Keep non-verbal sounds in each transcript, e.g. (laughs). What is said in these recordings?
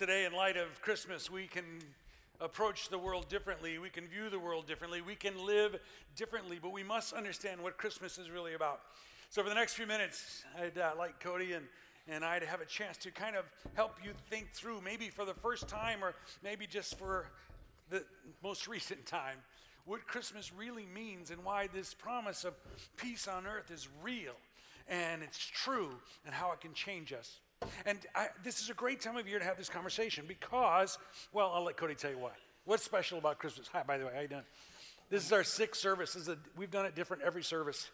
today, in light of Christmas, we can approach the world differently. We can view the world differently. We can live differently, but we must understand what Christmas is really about. So, for the next few minutes, I'd uh, like Cody and, and I to have a chance to kind of help you think through, maybe for the first time or maybe just for the most (laughs) recent time, what Christmas really means and why this promise of peace on earth is real and it's true and how it can change us. And I, this is a great time of year to have this conversation because, well, I'll let Cody tell you why. What's special about Christmas? Hi, by the way, how you doing? This is our sixth service. This is a, we've done it different every service.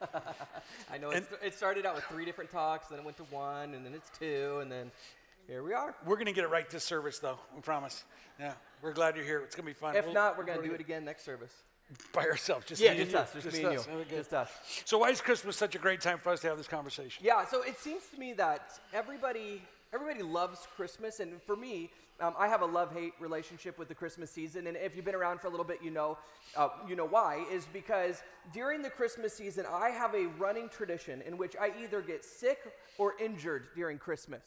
(laughs) I know it, st- it started out with three different talks, then it went to one, and then it's two, and then here we are. We're going to get it right this service, though. We promise. Yeah, we're glad you're here. It's going to be fun. If We'll- not, we're going to do it again next service. By ourselves. Just Yeah, just you. us, just me and you. Just us. So why is Christmas such a great time for us to have this conversation? Yeah, so it seems to me that everybody everybody loves Christmas, and for me, um, I have a love-hate relationship with the Christmas season. And if you've been around for a little bit, you know uh, you know why is because during the Christmas season, I have a running tradition in which I either get sick or injured during Christmas.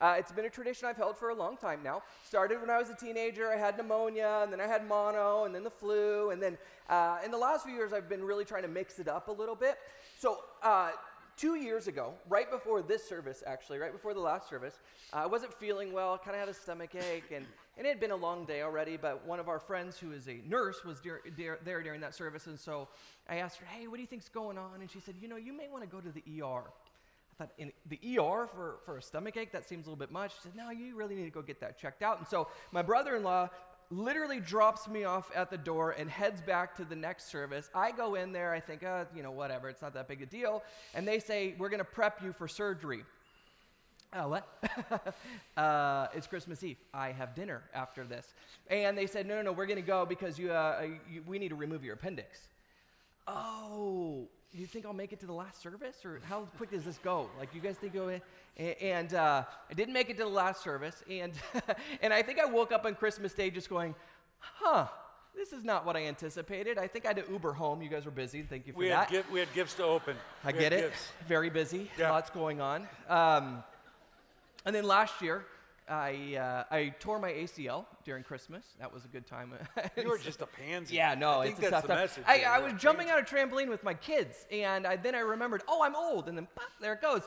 Uh, it's been a tradition I've held for a long time now. Started when I was a teenager. I had pneumonia, and then I had mono, and then the flu, and then uh, in the last few years, I've been really trying to mix it up a little bit. So uh, two years ago, right before this service, actually, right before the last service, uh, I wasn't feeling well. Kind of had a stomach ache, and, and it had been a long day already. But one of our friends, who is a nurse, was dur- dur- there during that service, and so I asked her, "Hey, what do you think's going on?" And she said, "You know, you may want to go to the ER." Thought, in the ER for, for a stomach ache, that seems a little bit much. She said, no, you really need to go get that checked out. And so my brother in law literally drops me off at the door and heads back to the next service. I go in there, I think, uh, you know, whatever, it's not that big a deal. And they say, we're going to prep you for surgery. Oh, what? (laughs) uh, it's Christmas Eve. I have dinner after this. And they said, no, no, no, we're going to go because you, uh, you, we need to remove your appendix. Oh, you think I'll make it to the last service? Or how quick does this go? Like, you guys think go in? And uh, I didn't make it to the last service. And, (laughs) and I think I woke up on Christmas Day just going, huh, this is not what I anticipated. I think I had to Uber home. You guys were busy. Thank you for We that. had, gi- we had gifts to open. I We get it. gifts. Very busy. Yeah. Lots going on. Um, and then last year, I, uh, I tore my ACL during Christmas. That was a good time. You were (laughs) just a pansy. Yeah, no, I think it's a that's tough time. message. I, here. I was jumping pansy. out of trampoline with my kids, and I, then I remembered, oh, I'm old, and then pop, there it goes.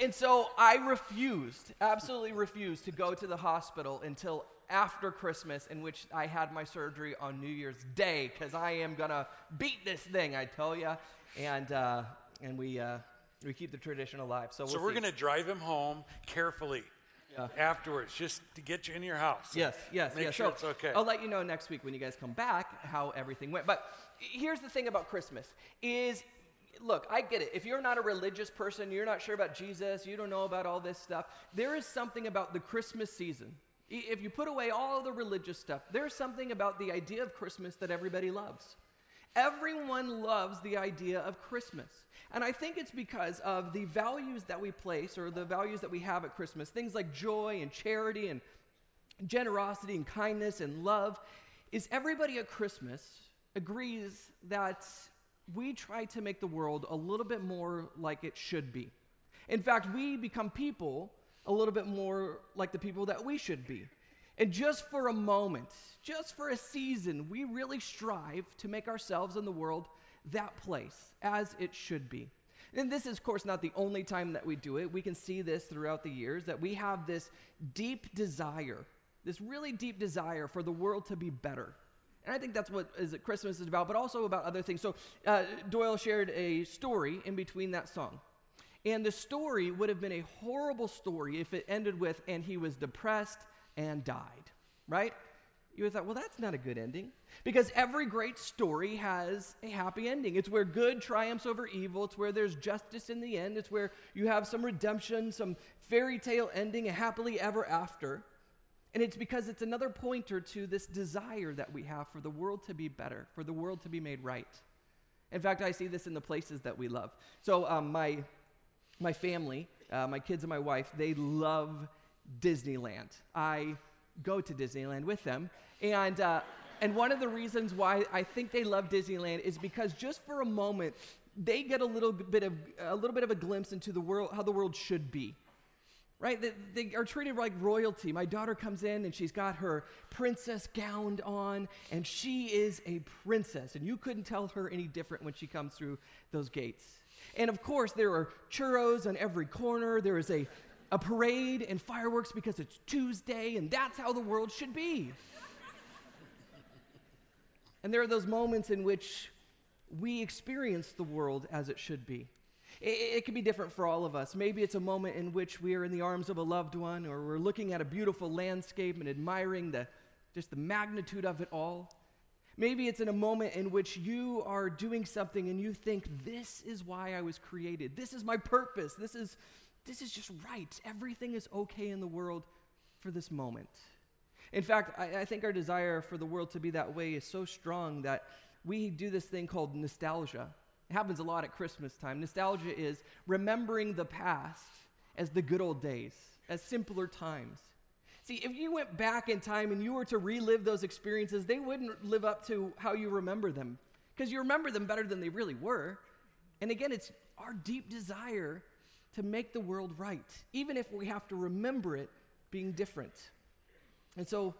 And so I refused, absolutely refused, to go to the hospital until after Christmas, in which I had my surgery on New Year's Day, because I am gonna beat this thing, I tell you. And uh, and we uh, we keep the tradition alive. So, So we'll we're see. going to drive him home carefully afterwards, just to get you in your house. Yes, yes, Make yes. sure So it's okay. I'll let you know next week when you guys come back how everything went. But here's the thing about Christmas is look, I get it. If you're not a religious person, you're not sure about Jesus, you don't know about all this stuff, there is something about the Christmas season. If you put away all the religious stuff, there's something about the idea of Christmas that everybody loves. Everyone loves the idea of Christmas. And I think it's because of the values that we place or the values that we have at Christmas. Things like joy and charity and generosity and kindness and love. Is everybody at Christmas agrees that we try to make the world a little bit more like it should be. In fact, we become people a little bit more like the people that we should be. And just for a moment, just for a season, we really strive to make ourselves and the world that place as it should be. And this is, of course, not the only time that we do it. We can see this throughout the years that we have this deep desire, this really deep desire for the world to be better. And I think that's what is Christmas is about, but also about other things. So uh, Doyle shared a story in between that song. And the story would have been a horrible story if it ended with, and he was depressed and died, right? You would thought, well, that's not a good ending. Because every great story has a happy ending. It's where good triumphs over evil. It's where there's justice in the end. It's where you have some redemption, some fairy tale ending, a happily ever after. And it's because it's another pointer to this desire that we have for the world to be better, for the world to be made right. In fact, I see this in the places that we love. So, um, my, my family, uh, my kids and my wife, they love Disneyland. I go to Disneyland with them. And, uh, and one of the reasons why I think they love Disneyland is because just for a moment, they get a little bit of, a little bit of a glimpse into the world, how the world should be right? They, they, are treated like royalty. My daughter comes in and she's got her princess gown on, and she is a princess. And you couldn't tell her any different when she comes through those gates. And of course, there are churros on every corner. There is a, a parade and fireworks because it's Tuesday, and that's how the world should be. and there are those moments in which we experience the world as it should be. It, it can be different for all of us. Maybe it's a moment in which we are in the arms of a loved one, or we're looking at a beautiful landscape and admiring the, just the magnitude of it all. Maybe it's in a moment in which you are doing something and you think, this is why I was created. This is my purpose. This is, this is just right. Everything is okay in the world for this moment. In fact, I, I think our desire for the world to be that way is so strong that we do this thing called nostalgia. It happens a lot at Christmas time. Nostalgia is remembering the past as the good old days, as simpler times. See, if you went back in time and you were to relive those experiences, they wouldn't live up to how you remember them because you remember them better than they really were. And again, it's our deep desire to make the world right, even if we have to remember it being different. And so,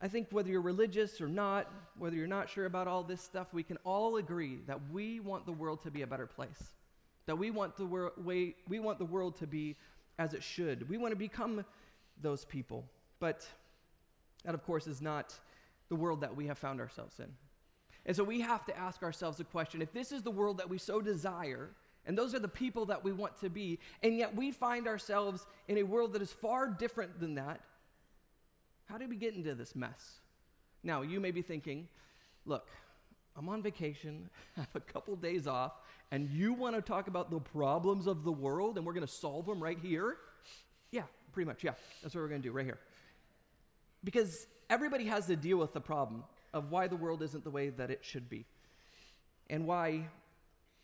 I think whether you're religious or not, whether you're not sure about all this stuff, we can all agree that we want the world to be a better place. That we want the, wor- way, we want the world to be as it should. We want to become those people. But that, of course, is not the world that we have found ourselves in. And so we have to ask ourselves a question if this is the world that we so desire, and those are the people that we want to be, and yet we find ourselves in a world that is far different than that, how did we get into this mess? Now, you may be thinking, look, I'm on vacation, (laughs) I have a couple days off, and you want to talk about the problems of the world and we're going to solve them right here? Yeah, pretty much. Yeah, that's what we're going to do right here. Because everybody has to deal with the problem of why the world isn't the way that it should be. And why,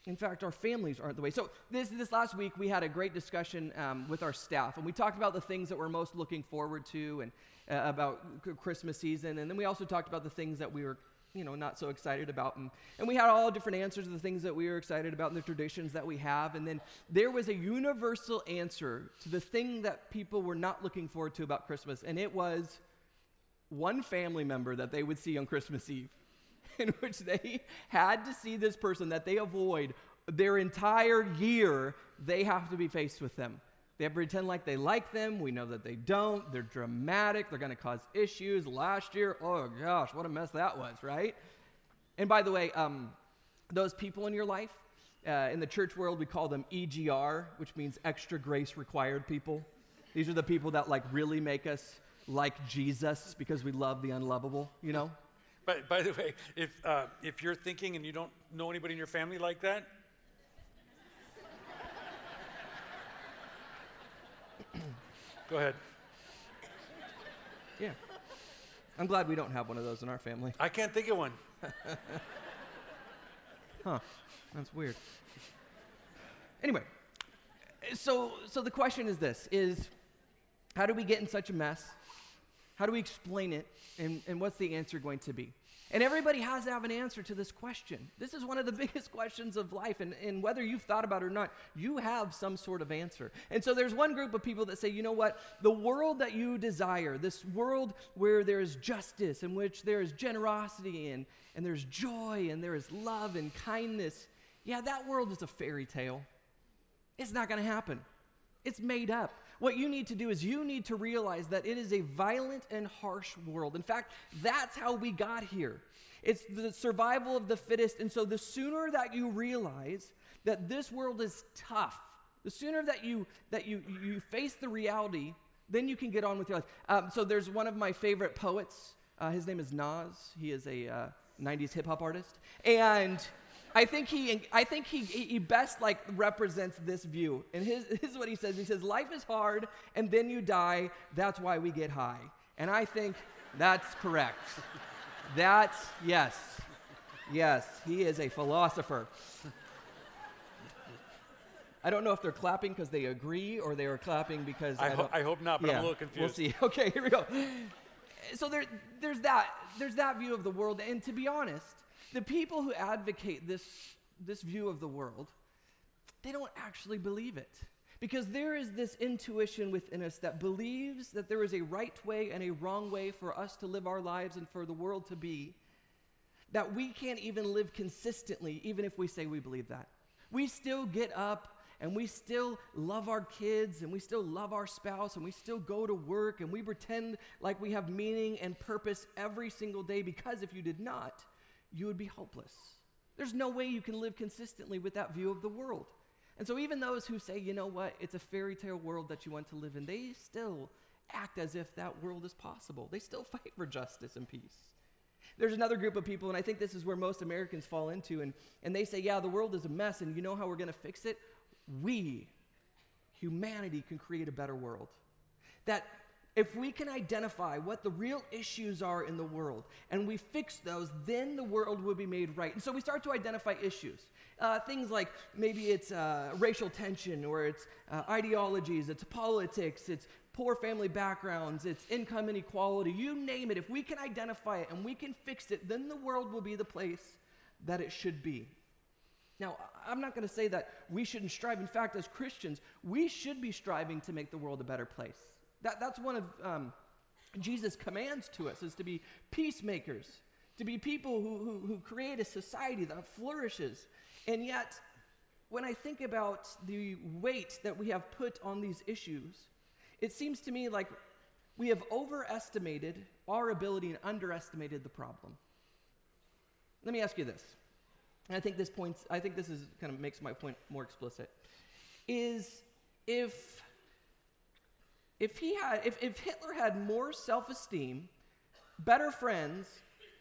in fact, our families aren't the way. So, this, this last week, we had a great discussion um, with our staff, and we talked about the things that we're most looking forward to and uh, about Christmas season. And then we also talked about the things that we were, you know, not so excited about. And, and we had all different answers to the things that we were excited about and the traditions that we have. And then there was a universal answer to the thing that people were not looking forward to about Christmas. And it was one family member that they would see on Christmas Eve, (laughs) in which they had to see this person that they avoid their entire year, they have to be faced with them. They have to pretend like they like them. We know that they don't. They're dramatic. They're going to cause issues. Last year, oh gosh, what a mess that was, right? And by the way, um, those people in your life, uh, in the church world, we call them EGR, which means extra grace required people. These are the people that like really make us like Jesus because we love the unlovable, you know? But by the way, if, uh, if you're thinking and you don't know anybody in your family like that, (coughs) Go ahead. Yeah. I'm glad we don't have one of those in our family. I can't think of one. (laughs) huh. That's weird. Anyway, so so the question is this is how do we get in such a mess? How do we explain it? And, and what's the answer going to be? And everybody has to have an answer to this question. This is one of the (laughs) biggest questions of life. And, and whether you've thought about it or not, you have some sort of answer. And so there's one group of people that say, you know what? The world that you desire, this world where there's justice, in which there is generosity and, and there's joy and there is love and kindness, yeah, that world is a fairy tale. It's not going to happen. It's made up. What you need to do is you need to realize that it is a violent and harsh world. In fact, that's how we got here. It's the survival of the fittest. And so the sooner that you realize that this world is tough, the sooner that you that you you face the reality, then you can get on with your life. Um, so there's one of my favorite poets. Uh, his name is Nas. He is a uh, 90s hip hop artist, and I think he, I think he, he best like represents this view. And his, (laughs) this is what he says. He says, life is hard and then you die. That's why we get high. And I think that's correct. That's, yes. Yes, he is a philosopher. I don't know if they're clapping because they agree or they are clapping because I, I, ho- I hope not, but yeah, I'm a little confused. We'll see. (laughs) Okay, here we go. So there, there's that. There's that view of the world, and to be honest, the people who advocate this, this view of the world, they don't actually believe it. Because there is this intuition within us that believes that there is a right way and a wrong way for us to live our lives and for the world to be, that we can't even live consistently, even if we say we believe that. We still get up and we still love our kids and we still love our spouse and we still go to work and we pretend like we have meaning and purpose every single day because if you did not, you would be hopeless. There's no way you can live consistently with that view of the world. And so, even those who say, you know what, it's a fairy tale world that you want to live in, they still act as if that world is possible. They still (laughs) fight for justice and peace. There's another group of people, and I think this is where most Americans fall into, and, and they say, yeah, the world is a mess, and you know how we're going to fix it? We, humanity, can create a better world. That if we can identify what the real issues are in the world and we fix those, then the world will be made right. And so we start to identify issues. Uh, things like maybe it's uh, racial tension or it's uh, ideologies, it's politics, it's poor family backgrounds, it's income inequality, you name it. If we can identify it and we can fix it, then the world will be the place that it should be. Now, I'm not going to say that we shouldn't strive. In fact, as Christians, we should be striving to make the world a better place. That, that's one of um, Jesus' commands to us is to be peacemakers, to be people who, who, who create a society that flourishes. And yet, when I think about the weight that we have put on these issues, it seems to me like we have overestimated our ability and underestimated the problem. Let me ask you this. And I think this points, I think this is kind of makes my point more explicit. Is if if he had if, if Hitler had more self-esteem, better friends,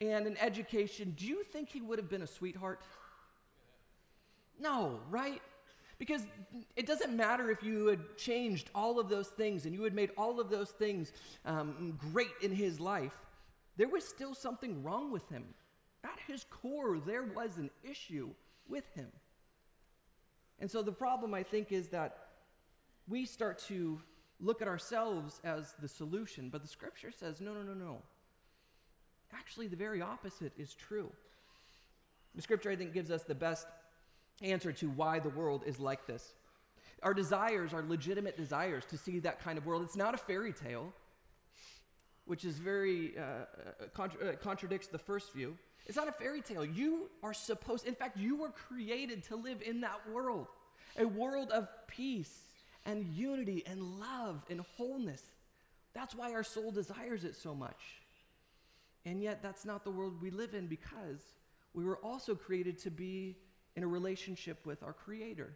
and an education, do you think he would have been a sweetheart? No, right? Because it doesn't matter if you had changed all of those things and you had made all of those things um, great in his life, there was still something wrong with him. At his core, there was an issue with him. And so the problem, I think, is that we start to look at ourselves as the solution, but the scripture says, no, no, no, no. Actually, the very opposite is true. The scripture, I think, gives us the best answer to why the world is like this. Our desires are legitimate desires to see that kind of world. It's not a fairy tale, which is very uh, uh contra- uh, contradicts the first view. It's not a fairy tale. You are supposed, in fact, you were created to live in that world, a world of peace and unity and love and wholeness. That's why our soul desires it so much. And yet, that's not the world we live in because we were also created to be in a relationship with our Creator.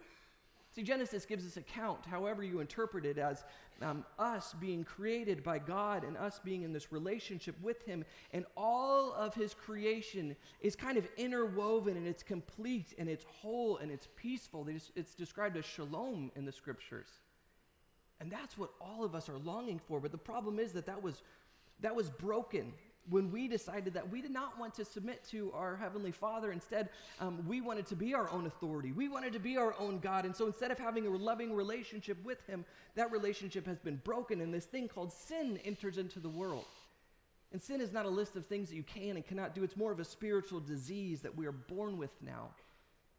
See, Genesis gives us account, however you interpret it, as um, us being created by God and us being in this relationship with Him. And all of His creation is kind of interwoven and it's complete and it's whole and it's peaceful. It's described as shalom in the scriptures. And that's what all of us are longing for. But the problem is that that was, that was broken when we decided that we did not want to submit to our Heavenly Father. Instead, um, we wanted to be our own authority. We wanted to be our own God. And so instead of having a loving relationship with Him, that relationship has been broken, and this thing called sin enters into the world. And sin is not a list of things that you can and cannot do, it's more of a spiritual disease that we are born with now,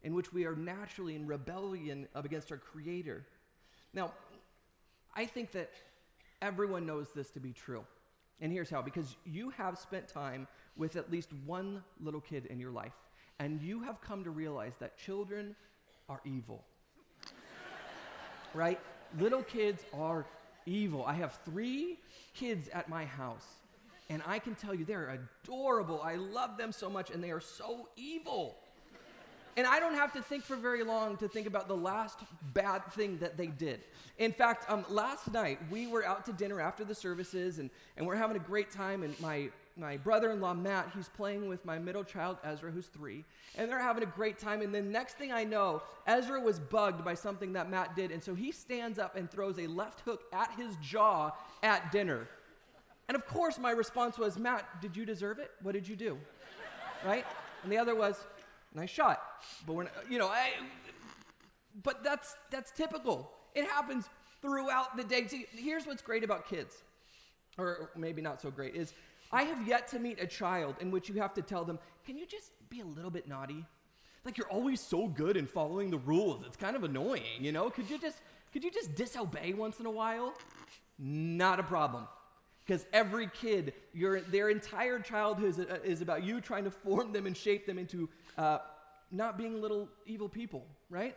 in which we are naturally in rebellion against our Creator. Now, I think that everyone knows this to be true. And here's how because you have spent time with at least one little kid in your life, and you have come to realize that children are evil. right? Little kids are evil. I have three kids at my house, and I can tell you they're adorable. I love them so much, and they are so evil. And I don't have to think for very long to think about the last bad thing that they did. In fact, um, last night we were out to dinner after the services and, and we're having a great time. And my, my brother in law, Matt, he's playing with my middle child, Ezra, who's three. And they're having a great time. And then next thing I know, Ezra was bugged by something that Matt did. And so he stands up and throws a left hook at his jaw at dinner. And of course, my response was, Matt, did you deserve it? What did you do? Right? And the other was, nice shot. But we're not, you know, I, but that's that's typical. It happens throughout the day. See, here's what's great about kids, or maybe not so great, is I have yet to meet a child in which you have to tell them, can you just be a little bit naughty? Like you're always so good in following the rules. It's kind of annoying, you know? Could you just Could you just disobey once in a while? Not a problem. Because every kid, your, their entire childhood is, uh, is about you trying to form them and shape them into uh, not being little evil people, right?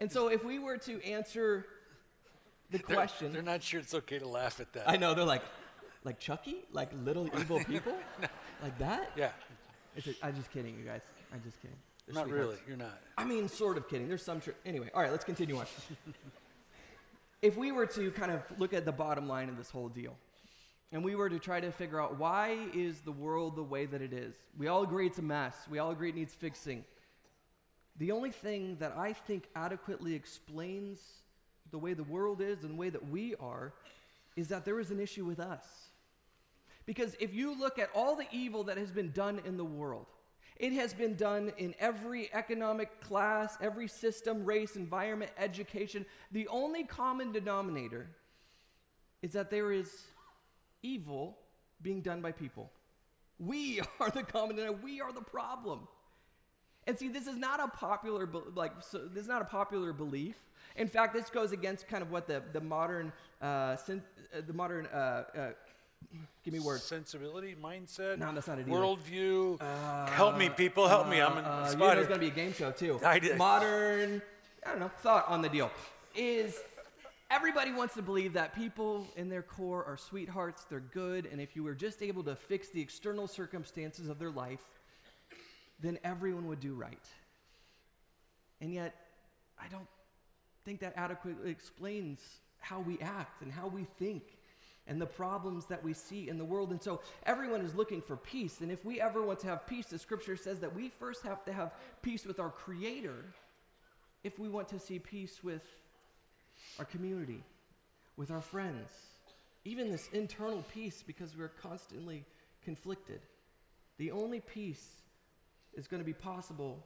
And so if we were to answer the They're- question, They're, not sure it's okay to laugh at that. I know they're like, like Chucky, like little evil people, (laughs) like that. yeah, It's a, I'm just kidding, you guys. I'm just kidding. They're not sweethearts. really. You're not. I mean, sort of kidding. There's some truth. Anyway, all right, let's continue on. (laughs) if we were to kind of look at the bottom line of this whole deal, and we were to try to figure out why is the world the way that it is, we all agree it's a mess. We all agree it needs fixing. The only thing that I think adequately explains the way the world is and the way that we are is that there is an issue with us. Because if you look at all the evil that has been done in the world, it has been done in every economic class, every system, race, environment, education. The only common denominator is that there is evil being done by people. We (laughs) are the common denominator. We are the problem. And see, this is not a popular like. So this is not a popular belief. In fact, this goes against kind of what the the modern uh, sen- uh, the modern uh, uh, give me words. Sensibility, mindset, No, that's not it either. worldview. help me, people. Help me. I'm Uh, you know there's going to be a game show too. (laughs) I did. Modern, I don't know, thought on the deal is everybody wants to believe that people in their core are sweethearts, they're good, and if you were just able to fix the external circumstances of their life, then everyone would do right. And yet, I don't think that adequately explains how we act and how we think and the problems that we see in the world. And so everyone is looking for peace. And if we ever want to have peace, the scripture says that we first have to have peace with our Creator if we want to see peace with our community, with our friends, even this internal peace because we're constantly conflicted. The only peace is going to be possible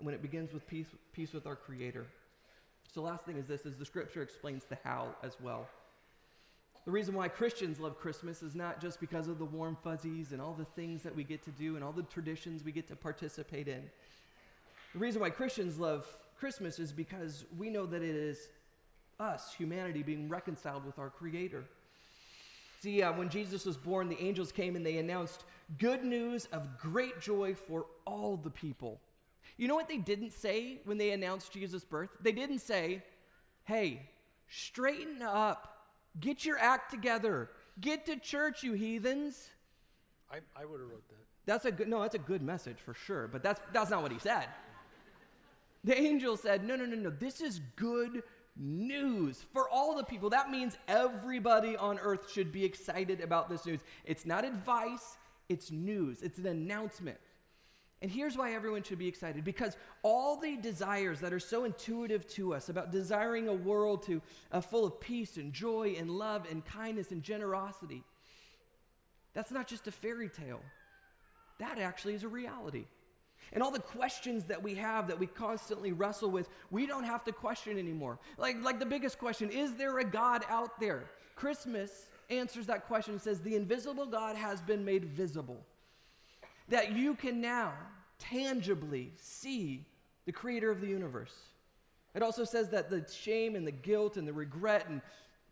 when it begins with peace, peace with our Creator. So, last thing is this: is the Scripture explains the how as well. The reason why Christians love Christmas is not just because of the warm fuzzies and all the things that we get to do and all the traditions we get to participate in. The reason why Christians love Christmas is because we know that it is us, humanity, being reconciled with our Creator. See, uh, when Jesus was born, the angels came and they announced good news of great joy for all the people. You know what they didn't say when they announced Jesus' birth? They didn't say, hey, straighten up, get your act together, get to church, you heathens. I, I would have wrote that. That's a good no, that's a good message for sure, but that's that's not what he said. The angel said, "No, no, no, no. This is good news for all the people. That means everybody on earth should be excited about this news. It's not advice, it's news. It's an announcement." And here's why everyone should be excited because all the desires that are so intuitive to us about desiring a world to, uh, full of peace and joy and love and kindness and generosity, that's not just a fairy tale. That actually is a reality. And all the questions that we have that we constantly wrestle with, we don't have to question anymore. Like, like the biggest question is there a God out there? Christmas answers that question and says, The invisible God has been made visible. That you can now tangibly see the creator of the universe. It also says that the shame and the guilt and the regret and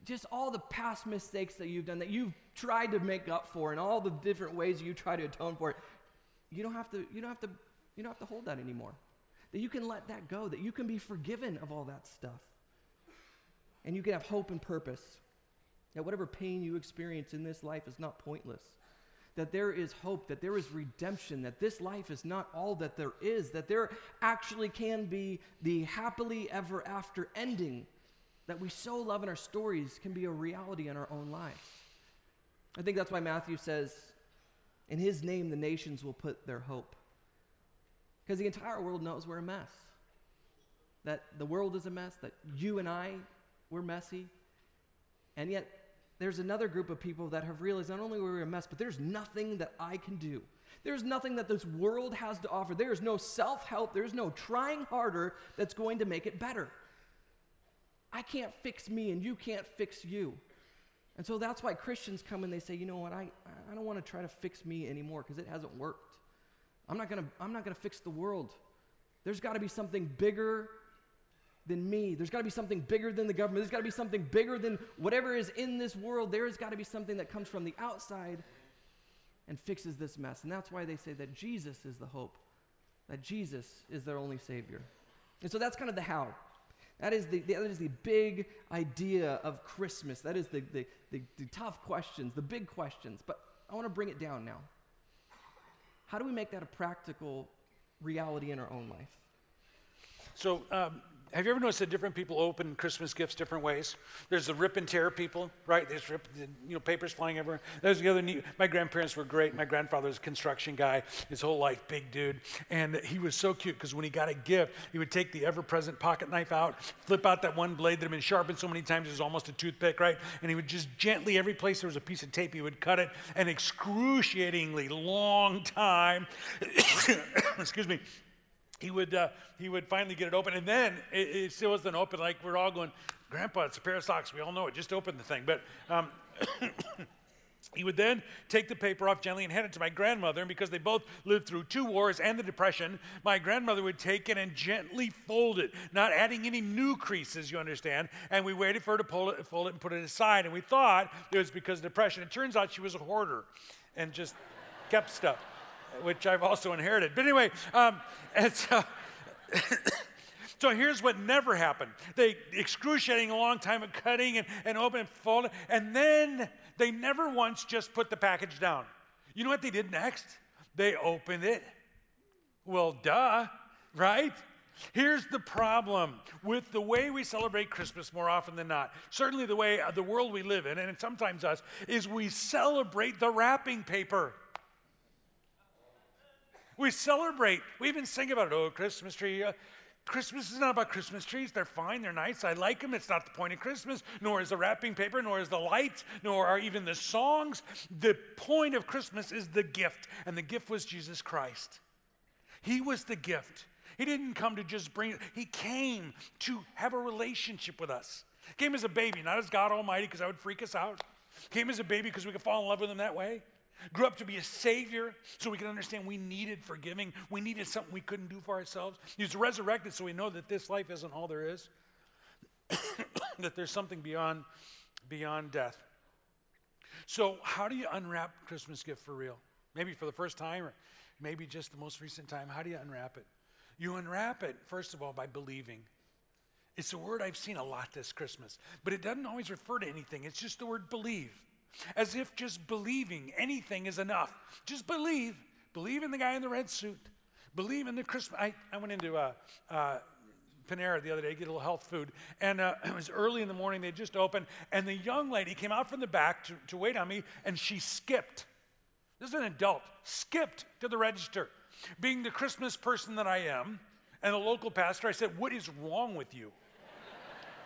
just all the past mistakes that you've done that you've tried to make up for and all the different ways you try to atone for it, you don't have to, you don't have to, you don't have to hold that anymore. That you can let that go, that you can be forgiven of all that stuff. And you can have hope and purpose. That whatever pain you experience in this life is not pointless. That there is hope, that there is redemption, that this life is not all that there is, that there actually can be the happily ever after ending that we so love in our stories can be a reality in our own lives. I think that's why Matthew says, In his name the nations will put their hope. Because the entire world knows we're a mess. That the world is a mess, that you and I, we're messy. And yet, there's another group of people that have realized not only are we a mess, but there's nothing that I can do. There's nothing that this world has to offer. There's no self help, there's no trying harder that's going to make it better. I can't fix me, and you can't fix you. And so that's why Christians come and they say, you know what, I, I don't want to try to fix me anymore because it hasn't worked. I'm not to I'm not to fix the world. There's got to be something bigger than me. There's got to be something bigger than the government. There's got to be something bigger than whatever is in this world. There has got to be something that comes from the outside and fixes this mess. And that's why they say that Jesus is the hope, that Jesus is their only Savior. And so that's kind of the how. That is the, that is the big idea of Christmas. That is the, the, the, the tough questions, the big questions. But I want to bring it down now. How do we make that a practical reality in our own life? So, um, have you ever noticed that different people open Christmas gifts different ways? There's the rip and tear people, right? There's rip, you know, papers flying everywhere. There's the other neat. My grandparents were great. My grandfather's a construction guy, his whole life, big dude. And he was so cute because when he got a gift, he would take the ever present pocket knife out, flip out that one blade that had been sharpened so many times it was almost a toothpick, right? And he would just gently, every place there was a piece of tape, he would cut it an excruciatingly long time. (coughs) Excuse me he would, uh, he would finally get it open. And then it, it, still wasn't open. Like we're all going, Grandpa, it's a pair of socks. We all know it. Just open the thing. But um, (coughs) he would then take the paper off gently and hand it to my grandmother. And because they both lived through two wars and the Depression, my grandmother would take it and gently fold it, not adding any new creases, you understand. And we waited for her to pull it, fold it and put it aside. And we thought it was because of depression. It turns out she was a hoarder and just kept stuff which I've also inherited. But anyway, um, and so. (coughs) So here's what never happened. They excruciating a long time of cutting and, and opening and folding, and then they never once just put the package down. You know what they did next? They opened it. Well, duh, right? Here's the problem with the way we celebrate Christmas more often than not. Certainly, the way uh, the world we live in, and sometimes us, is we celebrate the wrapping paper. We celebrate. We even sing about it. Oh, Christmas tree. Uh, Christmas is not about Christmas trees. They're fine, they're nice. I like them. It's not the point of Christmas, nor is the wrapping paper, nor is the lights, nor are even the songs. The point of Christmas is the gift, and the gift was Jesus Christ. He was the gift. He didn't come to just bring it, He came to have a relationship with us. Came as a baby, not as God Almighty, because that would freak us out. Came as a baby because we could fall in love with Him that way grew up to be a savior so we could understand we needed forgiving. We needed something we couldn't do for ourselves. He was resurrected so we know that this life isn't all there is, (coughs) that there's something beyond, beyond death. So, how do you unwrap Christmas gift for real? Maybe for the first time or maybe just the most recent time. How do you unwrap it? You unwrap it, first of all, by believing. It's a word I've seen a lot this Christmas, but it doesn't always refer to anything. It's just the word believe. As if just believing anything is enough. Just believe. Believe in the guy in the red suit. Believe in the Christmas. I, I went into uh, uh, Panera the other day, to get a little health food. And uh, (clears throat) it was early in the morning, they just opened. And the young lady came out from the back to, to wait on me, and she skipped. This is an adult, skipped to the register. Being the Christmas person that I am, and a local pastor, I said, What is wrong with you?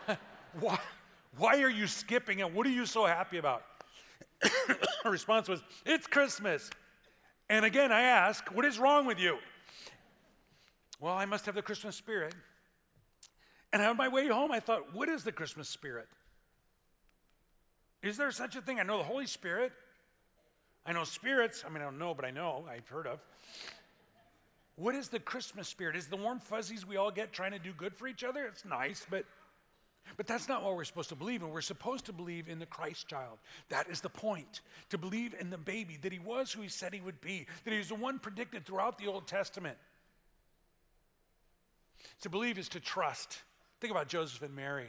(laughs) why, why are you skipping, and what are you so happy about? Her (coughs) response was, It's Christmas. And again, I ask, What is wrong with you? Well, I must have the Christmas spirit. And on my way home, I thought, What is the Christmas spirit? Is there such a thing? I know the Holy Spirit. I know spirits. I mean, I don't know, but I know, I've heard of. What is the Christmas spirit? Is the warm fuzzies we all get trying to do good for each other? It's nice, but but that's not what we're supposed to believe in. We're supposed to believe in the Christ child. That is the point. To believe in the baby, that he was who he said he would be, that he was the one predicted throughout the Old Testament. To believe is to trust. Think about Joseph and Mary.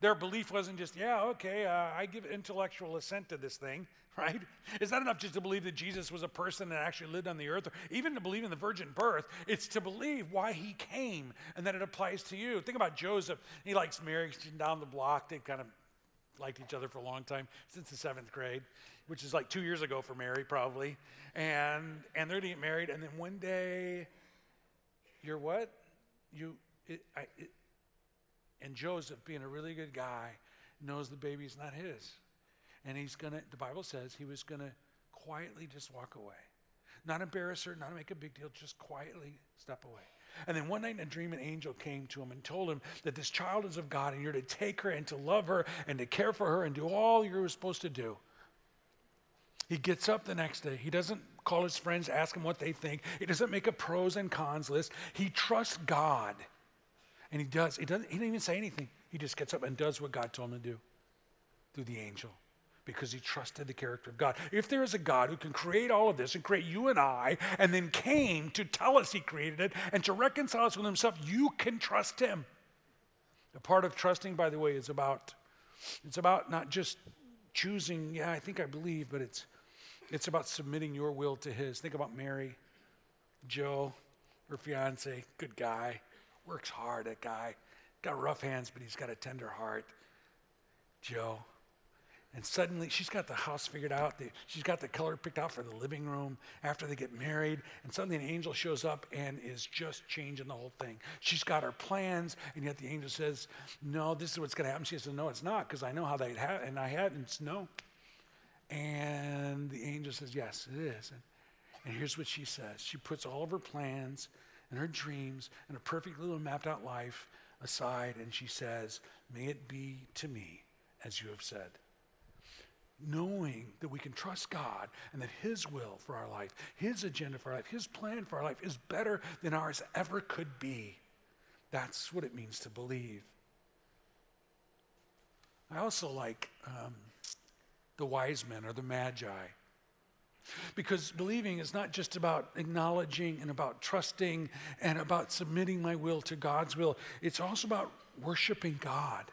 Their belief wasn't just, yeah, okay, uh, I give intellectual assent to this thing, (laughs) right? It's not enough just to believe that Jesus was a person and actually lived on the earth, or even to believe in the virgin birth. It's to believe why he came and that it applies to you. Think about Joseph. He likes Mary, she's down the block. They've kind of liked each other for a long time, since the seventh grade, which is like two years ago for Mary, probably. And, and they're getting married, and then one day, you're what? You, it, I, it, and Joseph, being a really good guy, knows the baby's not his. And he's going to, the Bible says, he was going to quietly just walk away. Not embarrass her, not make a big deal, just quietly step away. And then one night in a dream, an angel came to him and told him that this child is of God and you're to take her and to love her and to care for her and do all you're supposed to do. He gets up the next day. He doesn't call his friends, ask them what they think. He doesn't make a pros and cons list. He trusts God. And he does. He doesn't, he doesn't even say anything. He just gets up and does what God told him to do through the angel because he trusted the character of God. If there is a God who can create all of this and create you and I, and then came to tell us he created it and to reconcile us with himself, you can trust him. A part of trusting, by the way, is about it's about not just choosing, yeah, I think I believe, but it's it's about submitting your will to his. Think about Mary, Joe, her fiance, good guy, works hard, that guy. Got rough hands, but he's got a tender heart. Joe, and suddenly she's got the house figured out. She's got the color picked out for the living room after they get married. And suddenly an angel shows up and is just changing the whole thing. She's got her plans, and yet the angel says, No, this is what's going to happen. She says, No, it's not, because I know how they have, and I had, and it's no. And the angel says, Yes, it is. And, and here's what she says She puts all of her plans and her dreams and a perfect little mapped out life aside, and she says, May it be to me as you have said knowing that we can trust God and that His will for our life, His agenda for our life, His plan for our life is better than ours ever could be. That's what it means to believe. I also like um, the wise men or the magi. Because believing is not just about acknowledging and about trusting and about submitting my will to God's will, it's also about worshiping God.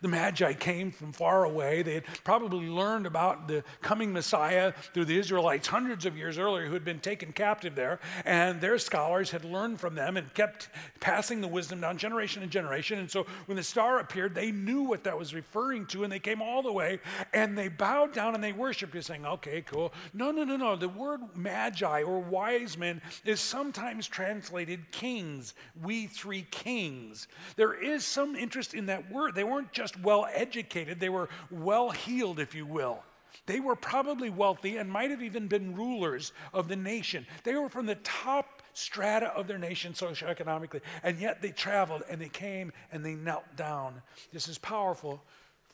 The Magi came from far away. They had probably learned about the coming Messiah through the Israelites hundreds of years earlier who had been taken captive there. And their scholars had learned from them and kept passing the wisdom down generation and generation. And so when the star appeared, they knew what that was referring to. And they came all the way and they bowed down and they worshiped you, saying, okay, cool. No, no, no, no. The word magi or wise men is sometimes translated kings. We three kings. There is some interest in that word. They weren't just well educated, they were well heeled, if you will. They were probably wealthy and might have even been rulers of the nation. They were from the top strata of their nation socioeconomically, and yet they traveled and they came and they knelt down. This is powerful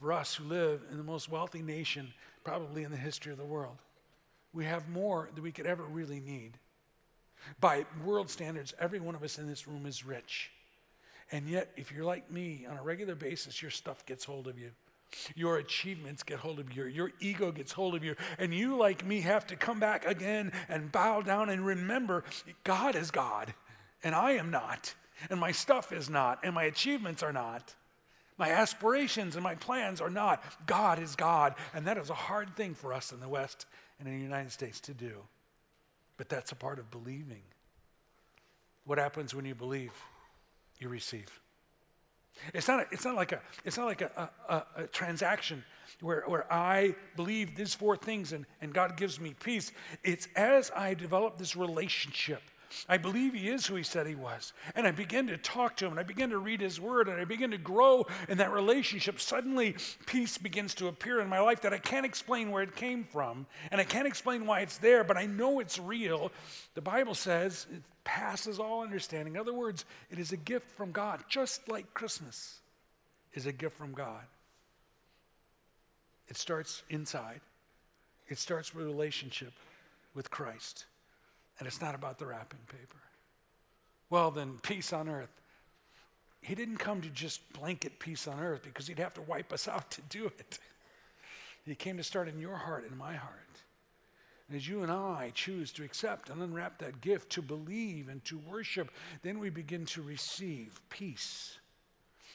for us who live in the most wealthy nation probably in the history of the world. We have more than we could ever really need. By world standards, every one of us in this room is rich. And yet, if you're like me, on a regular basis, your stuff gets hold of you. Your achievements get hold of you. Your ego gets hold of you. And you, like me, have to come back again and bow down and remember God is God, and I am not. And my stuff is not, and my achievements are not. My aspirations and my plans are not. God is God. And that is a hard thing for us in the West and in the United States to do. But that's a part of believing. What happens when you believe? You receive. It's not, a, it's not like, a, it's not like a, a, a, transaction where, where I believe these four things and, and God gives me peace. It's as I develop this relationship. I believe He is who He said He was. And I begin to talk to Him and I begin to read His Word and I begin to grow in that relationship. Suddenly, peace begins to appear in my life that I can't explain where it came from and I can't explain why it's there, but I know it's real. The Bible says it passes all understanding. In other words, it is a gift from God, just like Christmas is a gift from God. It starts inside, it starts with a relationship with Christ. And it's not about the wrapping paper. Well, then, peace on earth. He didn't come to just blanket peace on earth because he'd have to wipe us (laughs) out to do it. He came to start in your heart and my heart. And as you and I choose to accept and unwrap that gift, to believe and to worship, then we begin to receive peace.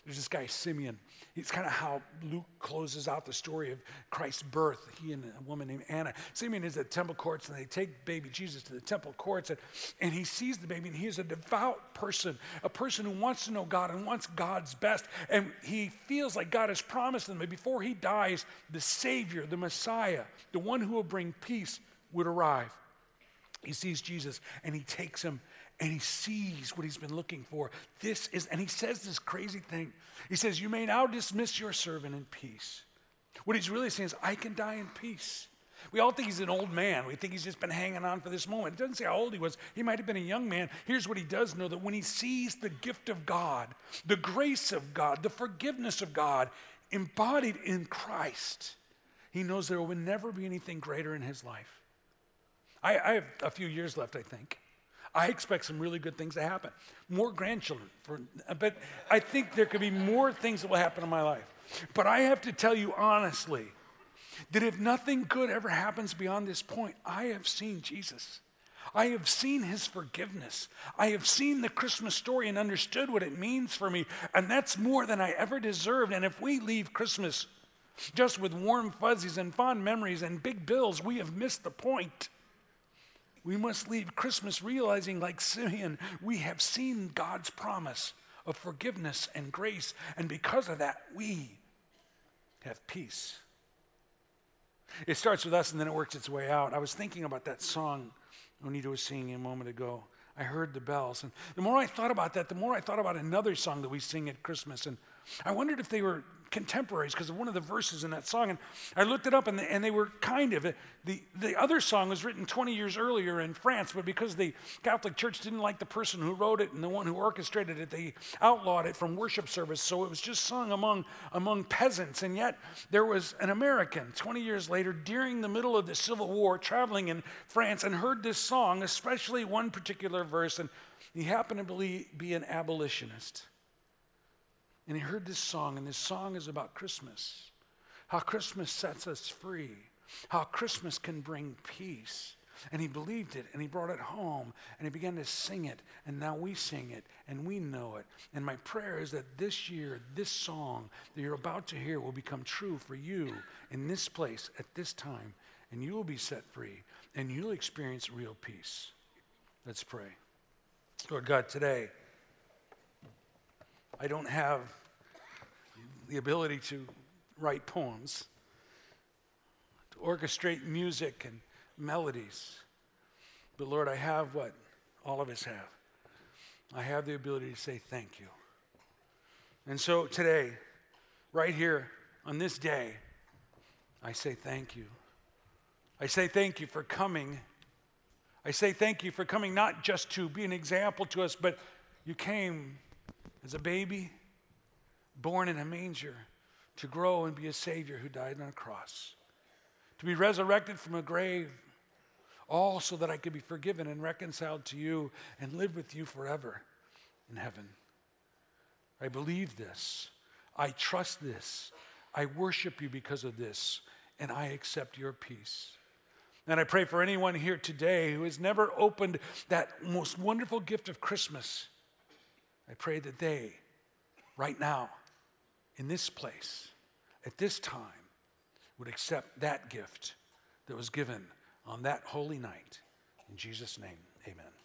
There's this guy, Simeon. It's kind of how Luke closes out the story of Christ's birth. He and a woman named Anna. Simeon is at temple courts, and they take baby Jesus to the temple courts, and, and he sees the baby, and he is a devout person, a person who wants to know God and wants God's best. And he feels like God has promised him that before he dies, the Savior, the Messiah, the one who will bring peace, would arrive. He sees Jesus and he takes him and he sees what he's been looking for. This is, and he says this crazy thing. He says, You may now dismiss your servant in peace. What he's really saying is, I can die in peace. We all think he's an old man. We think he's just been hanging on for this moment. It doesn't say how old he was. He might have been a young man. Here's what he does know that when he sees the gift of God, the grace of God, the forgiveness of God embodied in Christ, he knows there will never be anything greater in his life. I, I have a few years left, I think. I expect some really good things to happen. More grandchildren. For, but I think there could be more things that will happen in my life. But I have to tell you honestly that if nothing good ever happens beyond this point, I have seen Jesus. I have seen his forgiveness. I have seen the Christmas story and understood what it means for me. And that's more than I ever deserved. And if we leave Christmas just with warm fuzzies and fond memories and big bills, we have missed the point. We must leave Christmas realizing, like Simeon, we have seen God's promise of forgiveness and grace. And because of that, we have peace. It starts with us and then it works its way out. I was thinking about that song Onita was singing a moment ago. I heard the bells. And the more I thought about that, the more I thought about another song that we sing at Christmas. And I wondered if they were contemporaries because of one of the verses in that song. And I looked it up, and, and they were kind of. Uh, the, the other song was written 20 years earlier in France, but because the Catholic Church didn't like the person who wrote it and the one who orchestrated it, they outlawed it from worship service. So it was just sung among, among peasants. And yet there was an American 20 years later during the middle of the Civil War traveling in France and heard this song, especially one particular verse. And he happened to be an abolitionist. And he heard this song, and this song is about Christmas how Christmas sets us free, how Christmas can bring peace. And he believed it, and he brought it home, and he began to sing it, and now we sing it, and we know it. And my prayer is that this year, this song that you're about to hear will become true for you in this place at this time, and you will be set free, and you'll experience real peace. Let's pray. Lord God, today, I don't have the ability to write poems, to orchestrate music and melodies. But Lord, I have what all of us have. I have the ability to say thank you. And so today, right here on this day, I say thank you. I say thank you for coming. I say thank you for coming not just to be an example to us, but you came as a baby, born in a manger, to grow and be a Savior who died on a cross, to be resurrected from a grave, all so that I could be forgiven and reconciled to you and live with you forever in heaven. I believe this. I trust this. I worship you because of this, and I accept your peace. And I pray for anyone here today who has never opened that most wonderful gift of Christmas I pray that they, right now, in this place, at this time, would accept that gift that was given on that holy night. In Jesus' name, amen.